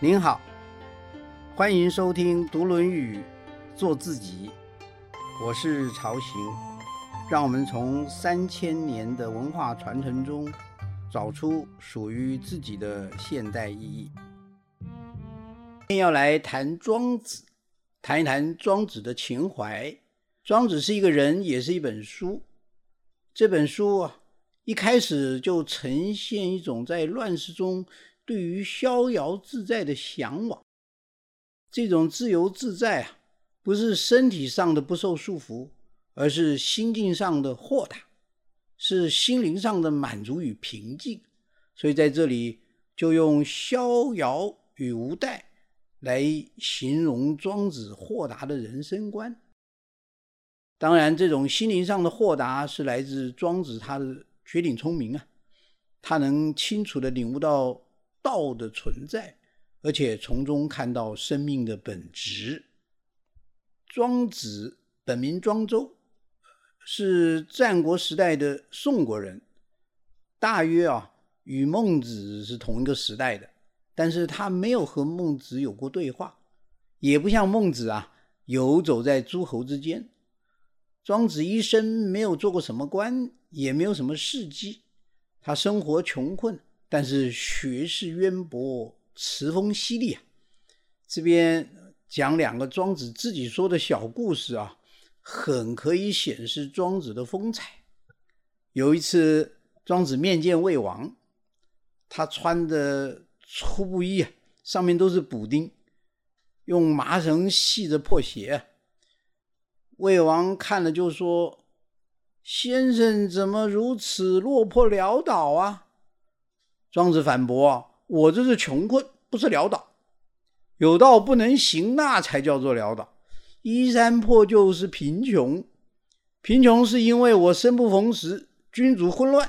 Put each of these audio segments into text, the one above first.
您好，欢迎收听读《论语》，做自己。我是曹行，让我们从三千年的文化传承中，找出属于自己的现代意义。今天要来谈庄子，谈一谈庄子的情怀。庄子是一个人，也是一本书。这本书啊，一开始就呈现一种在乱世中对于逍遥自在的向往。这种自由自在啊，不是身体上的不受束缚，而是心境上的豁达，是心灵上的满足与平静。所以在这里就用逍遥与无待来形容庄子豁达的人生观。当然，这种心灵上的豁达是来自庄子他的绝顶聪明啊，他能清楚的领悟到道的存在，而且从中看到生命的本质。庄子本名庄周，是战国时代的宋国人，大约啊与孟子是同一个时代的，但是他没有和孟子有过对话，也不像孟子啊游走在诸侯之间。庄子一生没有做过什么官，也没有什么事迹。他生活穷困，但是学识渊博，词风犀利啊。这边讲两个庄子自己说的小故事啊，很可以显示庄子的风采。有一次，庄子面见魏王，他穿的粗布衣啊，上面都是补丁，用麻绳系着破鞋。魏王看了就说：“先生怎么如此落魄潦倒啊？”庄子反驳：“我这是穷困，不是潦倒。有道不能行，那才叫做潦倒。衣衫破旧是贫穷，贫穷是因为我生不逢时，君主混乱。”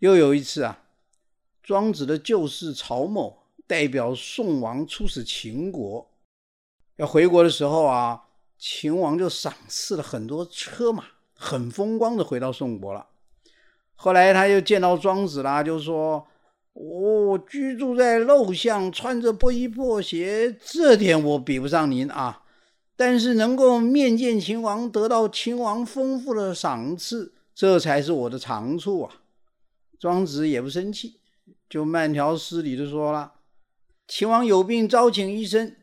又有一次啊，庄子的旧事曹某代表宋王出使秦国，要回国的时候啊。秦王就赏赐了很多车马，很风光的回到宋国了。后来他又见到庄子啦，就说：“我居住在陋巷，穿着破衣破鞋，这点我比不上您啊。但是能够面见秦王，得到秦王丰富的赏赐，这才是我的长处啊。”庄子也不生气，就慢条斯理的说了：“秦王有病，招请医生，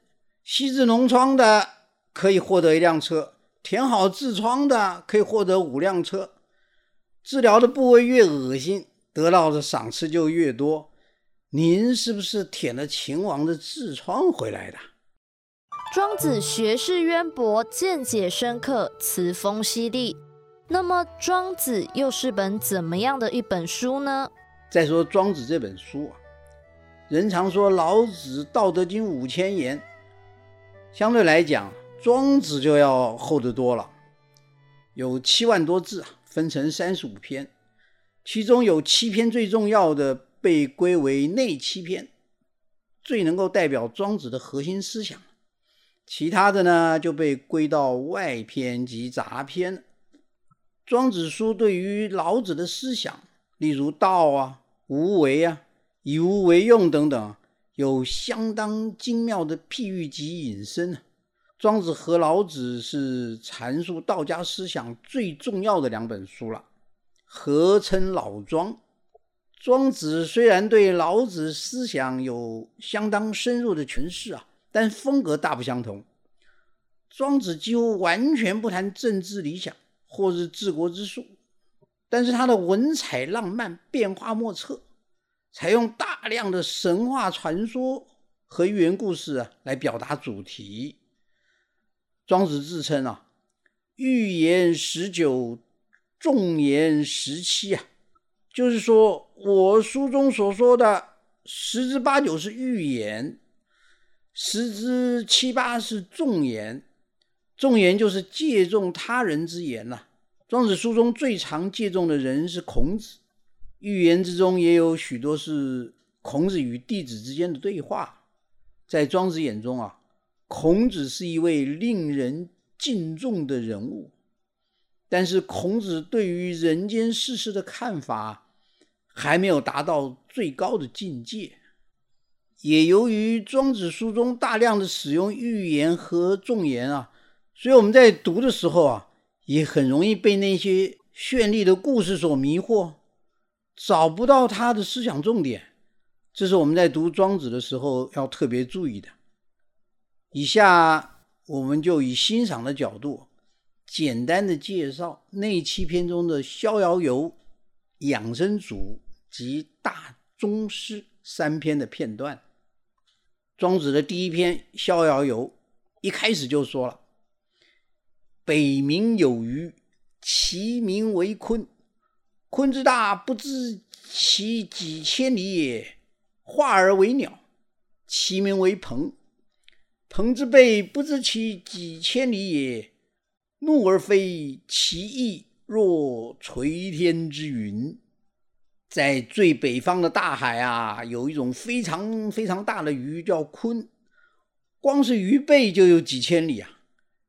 西治脓疮的。”可以获得一辆车，填好痔疮的可以获得五辆车，治疗的部位越恶心，得到的赏赐就越多。您是不是舔了秦王的痔疮回来的？庄子学识渊博，见解深刻，词风犀利。那么，庄子又是本怎么样的一本书呢？再说庄子这本书啊，人常说老子《道德经》五千言，相对来讲。庄子就要厚得多了，有七万多字，分成三十五篇，其中有七篇最重要的被归为内七篇，最能够代表庄子的核心思想，其他的呢就被归到外篇及杂篇。庄子书对于老子的思想，例如道啊、无为啊、以无为用等等，有相当精妙的譬喻及引申庄子和老子是阐述道家思想最重要的两本书了，合称老庄。庄子虽然对老子思想有相当深入的诠释啊，但风格大不相同。庄子几乎完全不谈政治理想或是治国之术，但是他的文采浪漫，变化莫测，采用大量的神话传说和寓言故事啊来表达主题。庄子自称啊，寓言十九，众言十七啊，就是说我书中所说的十之八九是寓言，十之七八是众言。众言就是借重他人之言呐。庄子书中最常借重的人是孔子，寓言之中也有许多是孔子与弟子之间的对话。在庄子眼中啊。孔子是一位令人敬重的人物，但是孔子对于人间世事的看法还没有达到最高的境界。也由于庄子书中大量的使用寓言和纵言啊，所以我们在读的时候啊，也很容易被那些绚丽的故事所迷惑，找不到他的思想重点。这是我们在读庄子的时候要特别注意的。以下我们就以欣赏的角度，简单的介绍那七篇中的《逍遥游》《养生主》及《大宗师》三篇的片段。庄子的第一篇《逍遥游》一开始就说了：“北冥有鱼，其名为鲲。鲲之大，不知其几千里也；化而为鸟，其名为鹏。鹏之背，不知其几千里也；怒而飞，其翼若垂天之云。”在最北方的大海啊，有一种非常非常大的鱼，叫鲲。光是鱼背就有几千里啊！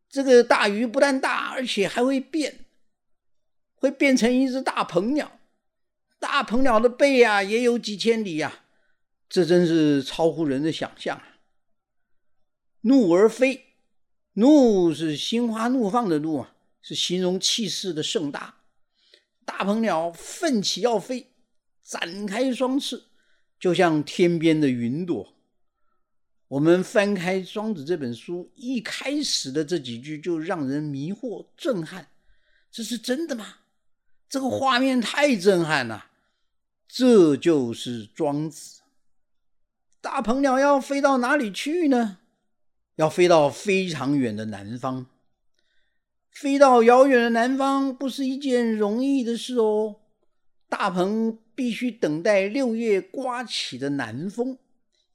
这个大鱼不但大，而且还会变，会变成一只大鹏鸟。大鹏鸟的背啊，也有几千里呀！这真是超乎人的想象啊！怒而飞，怒是心花怒放的怒啊，是形容气势的盛大。大鹏鸟奋起要飞。展开双翅，就像天边的云朵。我们翻开《庄子》这本书，一开始的这几句就让人迷惑、震撼。这是真的吗？这个画面太震撼了。这就是庄子。大鹏鸟要飞到哪里去呢？要飞到非常远的南方。飞到遥远的南方不是一件容易的事哦。大鹏。必须等待六月刮起的南风，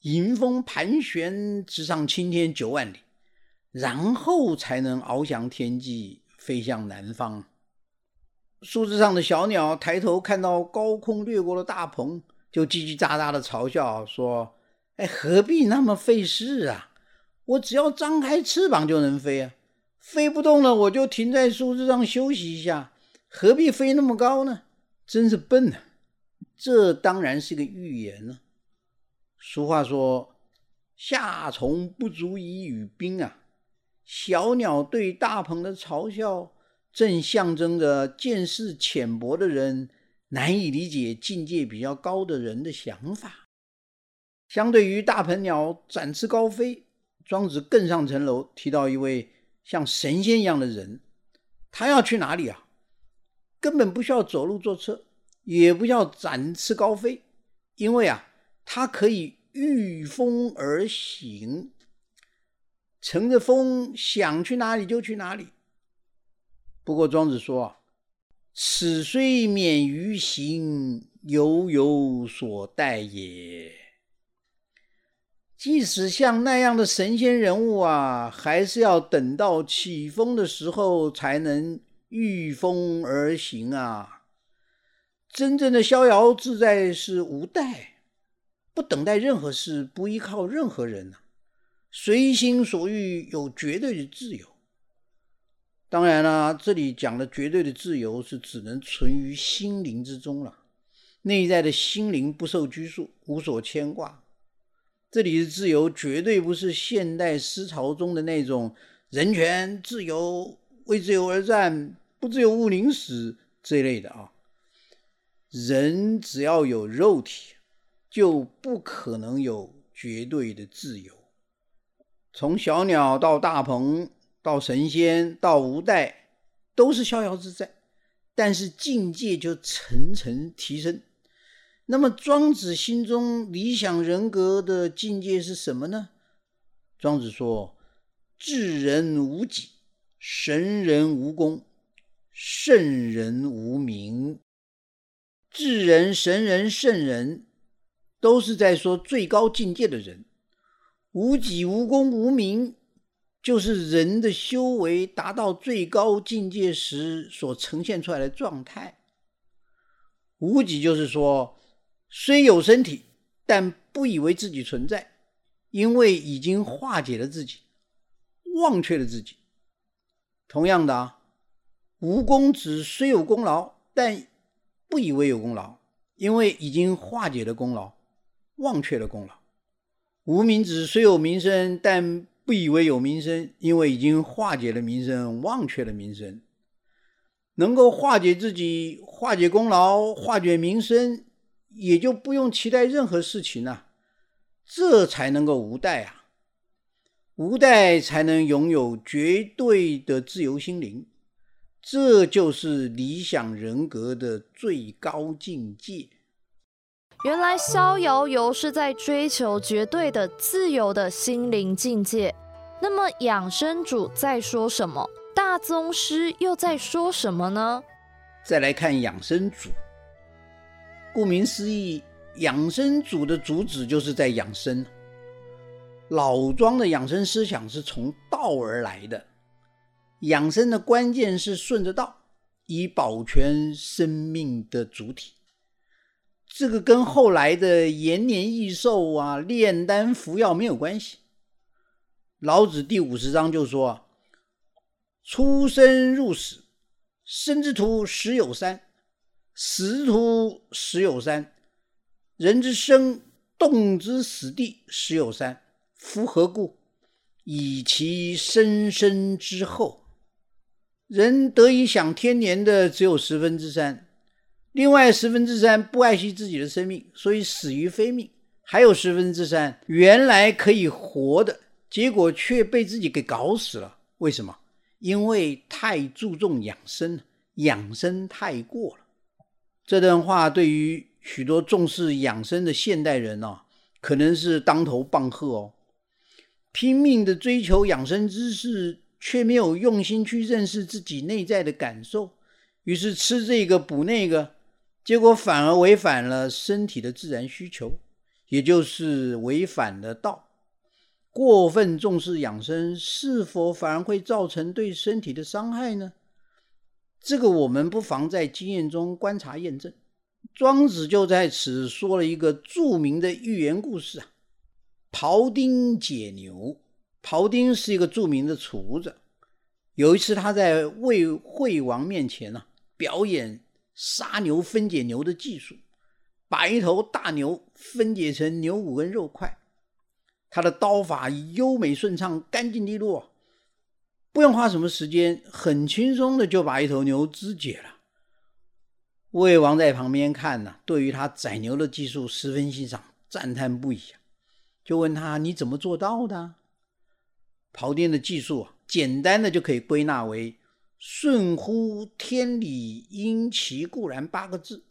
迎风盘旋，直上青天九万里，然后才能翱翔天际，飞向南方。树枝上的小鸟抬头看到高空掠过的大鹏，就叽叽喳喳的嘲笑说：“哎，何必那么费事啊？我只要张开翅膀就能飞啊！飞不动了，我就停在树枝上休息一下，何必飞那么高呢？真是笨啊！”这当然是个寓言了。俗话说：“夏虫不足以语冰啊。”小鸟对大鹏的嘲笑，正象征着见识浅薄的人难以理解境界比较高的人的想法。相对于大鹏鸟展翅高飞，庄子更上层楼，提到一位像神仙一样的人，他要去哪里啊？根本不需要走路坐车。也不需要展翅高飞，因为啊，他可以御风而行，乘着风想去哪里就去哪里。不过庄子说啊，此虽免于行，犹有所待也。即使像那样的神仙人物啊，还是要等到起风的时候才能御风而行啊。真正的逍遥自在是无待，不等待任何事，不依靠任何人呐，随心所欲，有绝对的自由。当然了，这里讲的绝对的自由是只能存于心灵之中了，内在的心灵不受拘束，无所牵挂。这里的自由绝对不是现代思潮中的那种人权、自由、为自由而战、不自由勿宁死这一类的啊。人只要有肉体，就不可能有绝对的自由。从小鸟到大鹏，到神仙，到无代，都是逍遥自在。但是境界就层层提升。那么庄子心中理想人格的境界是什么呢？庄子说：“智人无己，神人无功，圣人无名。”智人、神人、圣人，都是在说最高境界的人。无己、无功、无名，就是人的修为达到最高境界时所呈现出来的状态。无己就是说，虽有身体，但不以为自己存在，因为已经化解了自己，忘却了自己。同样的啊，无功子虽有功劳，但不以为有功劳，因为已经化解了功劳，忘却了功劳。无名子虽有名声，但不以为有名声，因为已经化解了名声，忘却了名声。能够化解自己、化解功劳、化解名声，也就不用期待任何事情了。这才能够无待啊！无待才能拥有绝对的自由心灵，这就是理想人格的最高境界。原来逍遥游是在追求绝对的自由的心灵境界。那么养生主在说什么？大宗师又在说什么呢？再来看养生主，顾名思义。养生主的主旨就是在养生。老庄的养生思想是从道而来的，养生的关键是顺着道，以保全生命的主体。这个跟后来的延年益寿啊、炼丹服药没有关系。老子第五十章就说：“出生入死，生之徒十有三，死徒十有三。”人之生，动之死地，十有三。夫何故？以其生生之后，人得以享天年的只有十分之三，另外十分之三不爱惜自己的生命，所以死于非命。还有十分之三，原来可以活的，结果却被自己给搞死了。为什么？因为太注重养生，养生太过了。这段话对于。许多重视养生的现代人呢，可能是当头棒喝哦，拼命的追求养生知识，却没有用心去认识自己内在的感受，于是吃这个补那个，结果反而违反了身体的自然需求，也就是违反了道。过分重视养生，是否反而会造成对身体的伤害呢？这个我们不妨在经验中观察验证。庄子就在此说了一个著名的寓言故事啊，庖丁解牛。庖丁是一个著名的厨子，有一次他在魏惠王面前呢，表演杀牛分解牛的技术，把一头大牛分解成牛骨跟肉块，他的刀法优美顺畅，干净利落，不用花什么时间，很轻松的就把一头牛肢解了。魏王在旁边看呢，对于他宰牛的技术十分欣赏，赞叹不已啊，就问他你怎么做到的？庖丁的技术啊，简单的就可以归纳为“顺乎天理，因其固然”八个字。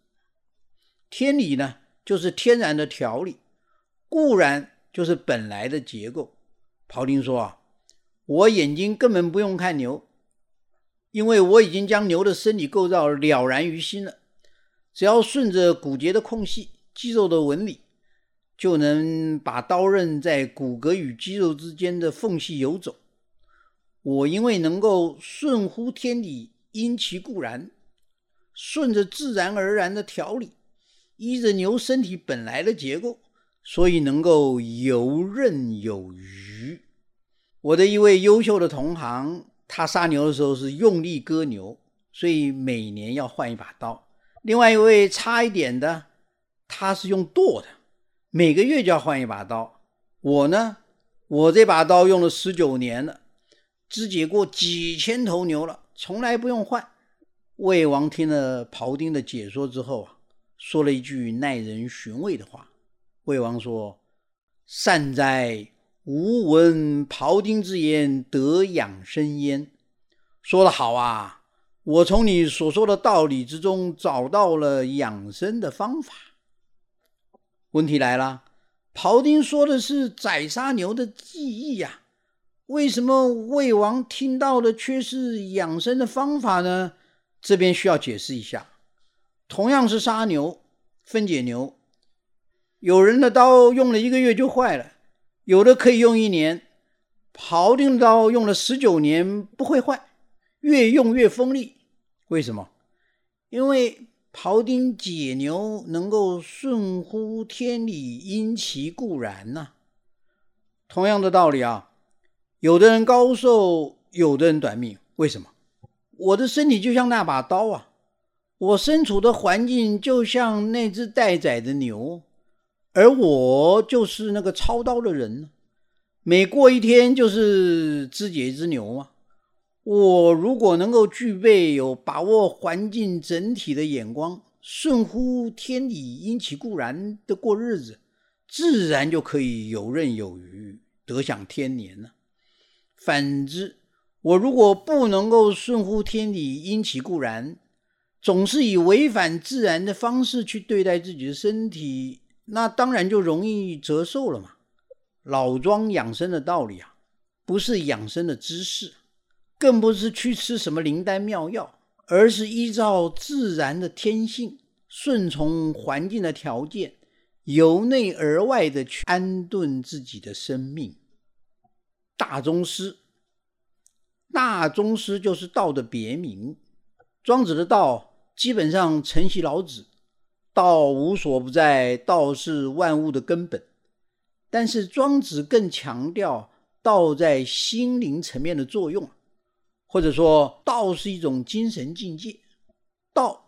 天理呢，就是天然的条理；固然就是本来的结构。庖丁说啊，我眼睛根本不用看牛，因为我已经将牛的身体构造了然于心了。只要顺着骨节的空隙、肌肉的纹理，就能把刀刃在骨骼与肌肉之间的缝隙游走。我因为能够顺乎天理，因其固然，顺着自然而然的条理，依着牛身体本来的结构，所以能够游刃有余。我的一位优秀的同行，他杀牛的时候是用力割牛，所以每年要换一把刀。另外一位差一点的，他是用剁的，每个月就要换一把刀。我呢，我这把刀用了十九年了，肢解过几千头牛了，从来不用换。魏王听了庖丁的解说之后啊，说了一句耐人寻味的话。魏王说：“善哉，吾闻庖丁之言，得养生焉。”说的好啊。我从你所说的道理之中找到了养生的方法。问题来了，庖丁说的是宰杀牛的技艺呀，为什么魏王听到的却是养生的方法呢？这边需要解释一下。同样是杀牛、分解牛，有人的刀用了一个月就坏了，有的可以用一年。庖丁刀用了十九年不会坏。越用越锋利，为什么？因为庖丁解牛能够顺乎天理，因其固然呐。同样的道理啊，有的人高寿，有的人短命，为什么？我的身体就像那把刀啊，我身处的环境就像那只待宰的牛，而我就是那个操刀的人呢，每过一天就是肢解一只牛嘛。我如果能够具备有把握环境整体的眼光，顺乎天理，因其固然的过日子，自然就可以游刃有余，得享天年了。反之，我如果不能够顺乎天理，因其固然，总是以违反自然的方式去对待自己的身体，那当然就容易折寿了嘛。老庄养生的道理啊，不是养生的知识。更不是去吃什么灵丹妙药，而是依照自然的天性，顺从环境的条件，由内而外的去安顿自己的生命。大宗师，大宗师就是道的别名。庄子的道基本上承袭老子，道无所不在，道是万物的根本。但是庄子更强调道在心灵层面的作用。或者说，道是一种精神境界，道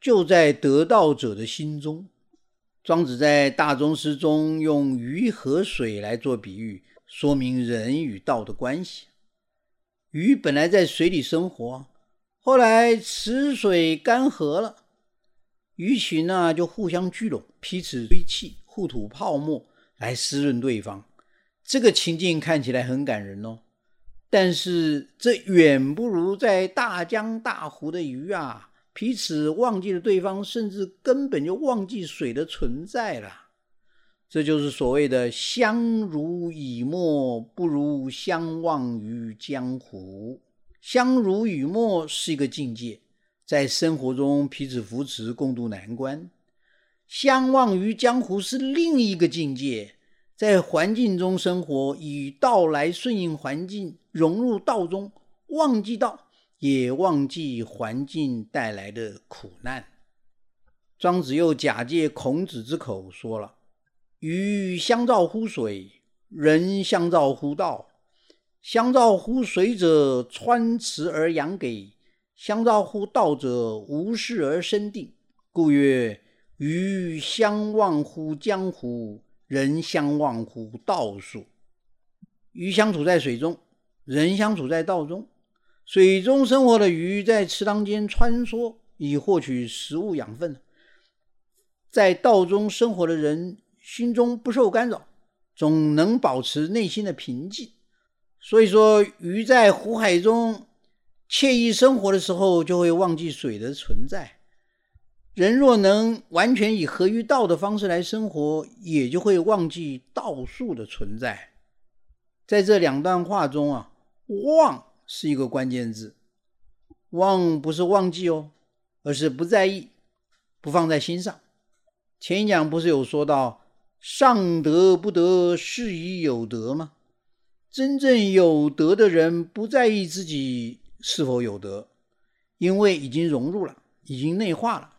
就在得道者的心中。庄子在大宗师中用鱼和水来做比喻，说明人与道的关系。鱼本来在水里生活，后来池水干涸了，鱼群呢就互相聚拢，彼此吹气，互吐泡沫来湿润对方。这个情境看起来很感人哦。但是这远不如在大江大湖的鱼啊，彼此忘记了对方，甚至根本就忘记水的存在了。这就是所谓的“相濡以沫，不如相忘于江湖”。相濡以沫是一个境界，在生活中彼此扶持，共度难关；相忘于江湖是另一个境界。在环境中生活，以道来顺应环境，融入道中，忘记道，也忘记环境带来的苦难。庄子又假借孔子之口说了：“鱼相照乎水，人相照乎道。相照乎水者，穿池而养给；相照乎道者，无事而生定。故曰：鱼相忘乎江湖。”人相忘乎道术，鱼相处在水中，人相处在道中。水中生活的鱼在池塘间穿梭，以获取食物养分；在道中生活的人心中不受干扰，总能保持内心的平静。所以说，鱼在湖海中惬意生活的时候，就会忘记水的存在。人若能完全以合于道的方式来生活，也就会忘记道术的存在。在这两段话中啊，忘是一个关键字。忘不是忘记哦，而是不在意，不放在心上。前一讲不是有说到“上德不德，是以有德”吗？真正有德的人不在意自己是否有德，因为已经融入了，已经内化了。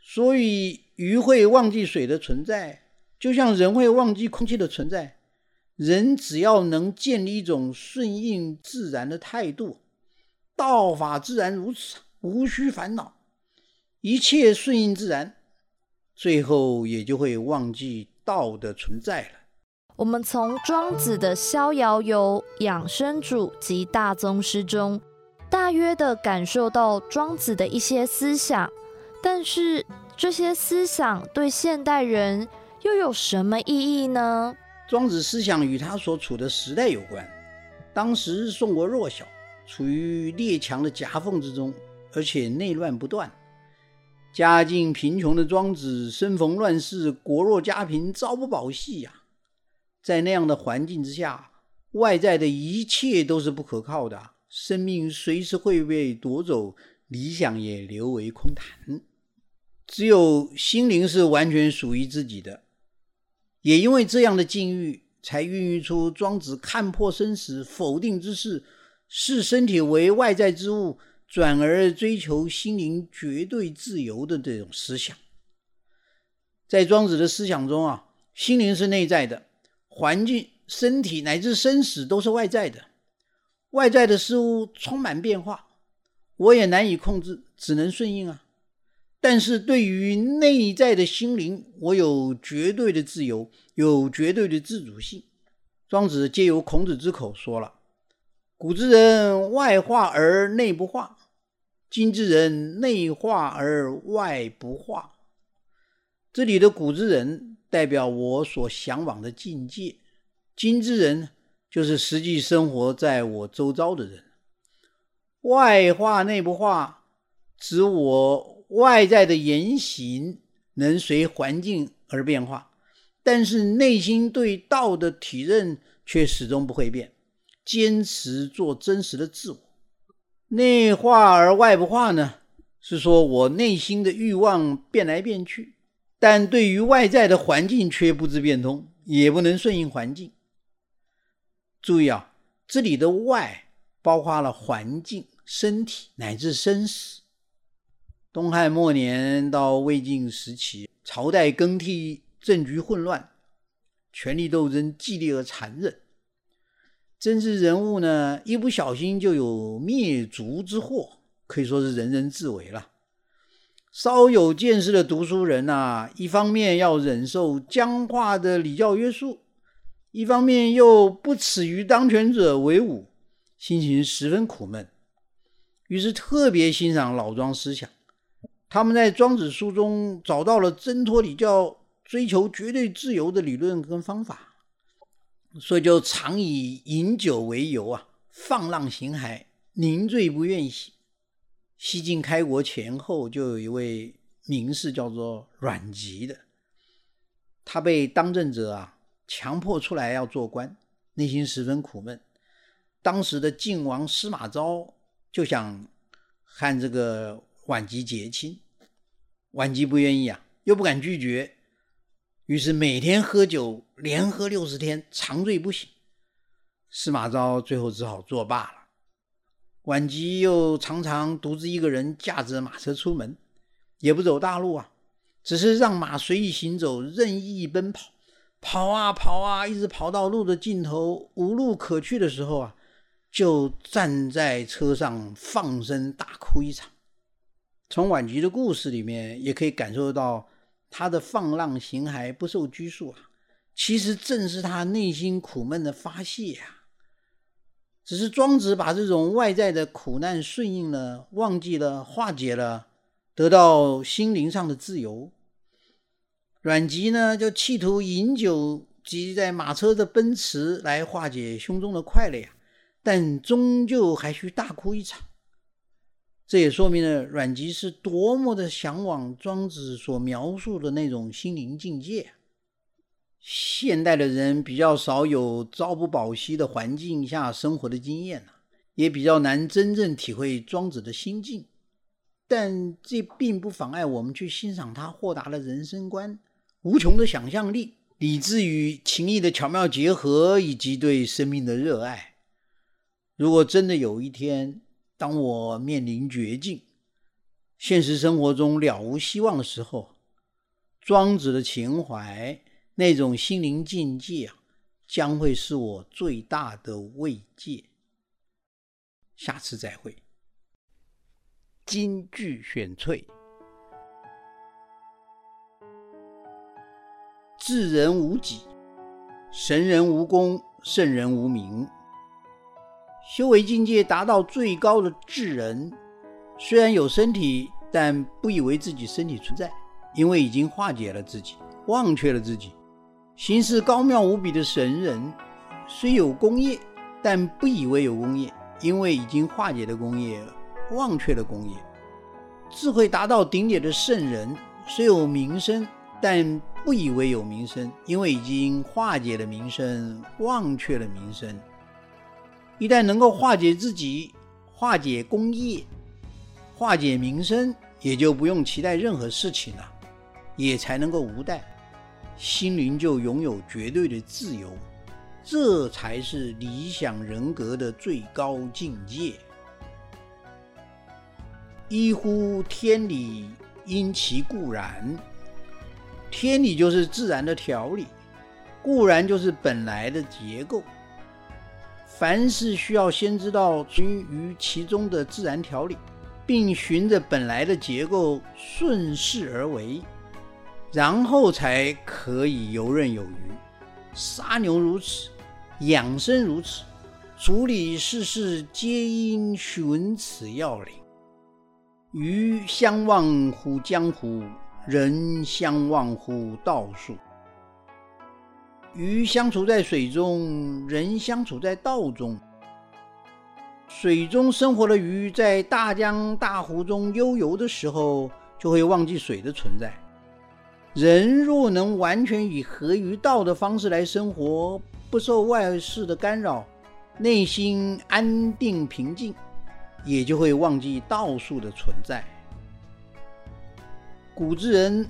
所以鱼会忘记水的存在，就像人会忘记空气的存在。人只要能建立一种顺应自然的态度，道法自然如此，无需烦恼，一切顺应自然，最后也就会忘记道的存在了。我们从庄子的《逍遥游》《养生主》及大宗师中，大约的感受到庄子的一些思想。但是这些思想对现代人又有什么意义呢？庄子思想与他所处的时代有关。当时宋国弱小，处于列强的夹缝之中，而且内乱不断。家境贫穷的庄子，身逢乱世，国弱家贫，朝不保夕呀。在那样的环境之下，外在的一切都是不可靠的，生命随时会被夺走，理想也流为空谈。只有心灵是完全属于自己的，也因为这样的境遇，才孕育出庄子看破生死、否定之事，视身体为外在之物，转而追求心灵绝对自由的这种思想。在庄子的思想中啊，心灵是内在的，环境、身体乃至生死都是外在的，外在的事物充满变化，我也难以控制，只能顺应啊。但是对于内在的心灵，我有绝对的自由，有绝对的自主性。庄子借由孔子之口说了：“古之人外化而内不化，今之人内化而外不化。”这里的“古之人”代表我所向往的境界，“今之人”就是实际生活在我周遭的人。外化内不化，指我外在的言行能随环境而变化。但是内心对道的体认却始终不会变，坚持做真实的自我。内化而外不化呢？是说我内心的欲望变来变去，但对于外在的环境却不知变通，也不能顺应环境。注意啊，这里的外包括了环境、身体乃至生死。东汉末年到魏晋时期，朝代更替。政局混乱，权力斗争激烈而残忍，政治人物呢一不小心就有灭族之祸，可以说是人人自危了。稍有见识的读书人呐，一方面要忍受僵化的礼教约束，一方面又不耻与当权者为伍，心情十分苦闷。于是特别欣赏老庄思想，他们在庄子书中找到了挣脱礼教。追求绝对自由的理论跟方法，所以就常以饮酒为由啊，放浪形骸，宁醉不愿醒。西晋开国前后，就有一位名士叫做阮籍的，他被当政者啊强迫出来要做官，内心十分苦闷。当时的晋王司马昭就想和这个阮籍结亲，阮籍不愿意啊，又不敢拒绝。于是每天喝酒，连喝六十天，长醉不醒。司马昭最后只好作罢了。阮籍又常常独自一个人驾着马车出门，也不走大路啊，只是让马随意行走，任意奔跑，跑啊跑啊，一直跑到路的尽头，无路可去的时候啊，就站在车上放声大哭一场。从婉菊的故事里面，也可以感受到。他的放浪形骸、不受拘束啊，其实正是他内心苦闷的发泄啊。只是庄子把这种外在的苦难顺应了、忘记了、化解了，得到心灵上的自由。阮籍呢，就企图饮酒及在马车的奔驰来化解胸中的快乐呀，但终究还需大哭一场。这也说明了阮籍是多么的向往庄子所描述的那种心灵境界。现代的人比较少有朝不保夕的环境下生活的经验也比较难真正体会庄子的心境。但这并不妨碍我们去欣赏他豁达的人生观、无穷的想象力、理智与情意的巧妙结合，以及对生命的热爱。如果真的有一天，当我面临绝境，现实生活中了无希望的时候，庄子的情怀，那种心灵境界啊，将会是我最大的慰藉。下次再会。金句选萃：智人无己，神人无功，圣人无名。修为境界达到最高的智人，虽然有身体，但不以为自己身体存在，因为已经化解了自己，忘却了自己。行事高妙无比的神人，虽有功业，但不以为有功业，因为已经化解了功业，忘却了功业。智慧达到顶点的圣人，虽有名声，但不以为有名声，因为已经化解了名声，忘却了名声。一旦能够化解自己，化解功业，化解名声，也就不用期待任何事情了，也才能够无待，心灵就拥有绝对的自由，这才是理想人格的最高境界。一乎天理，因其固然。天理就是自然的条理，固然就是本来的结构。凡事需要先知道存于其中的自然条理，并循着本来的结构顺势而为，然后才可以游刃有余。杀牛如此，养生如此，处理世事皆应循此要领。鱼相忘乎江湖，人相忘乎道术。鱼相处在水中，人相处在道中。水中生活的鱼在大江大湖中悠游的时候，就会忘记水的存在。人若能完全以合于道的方式来生活，不受外事的干扰，内心安定平静，也就会忘记道术的存在。古之人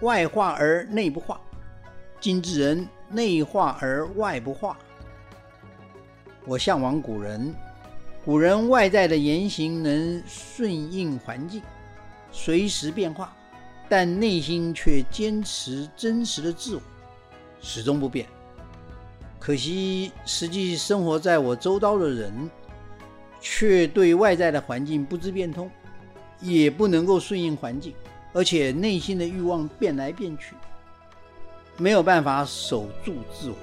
外化而内不化，今之人内化而外不化。我向往古人。古人外在的言行能顺应环境，随时变化，但内心却坚持真实的自我，始终不变。可惜，实际生活在我周遭的人，却对外在的环境不知变通，也不能够顺应环境，而且内心的欲望变来变去，没有办法守住自我。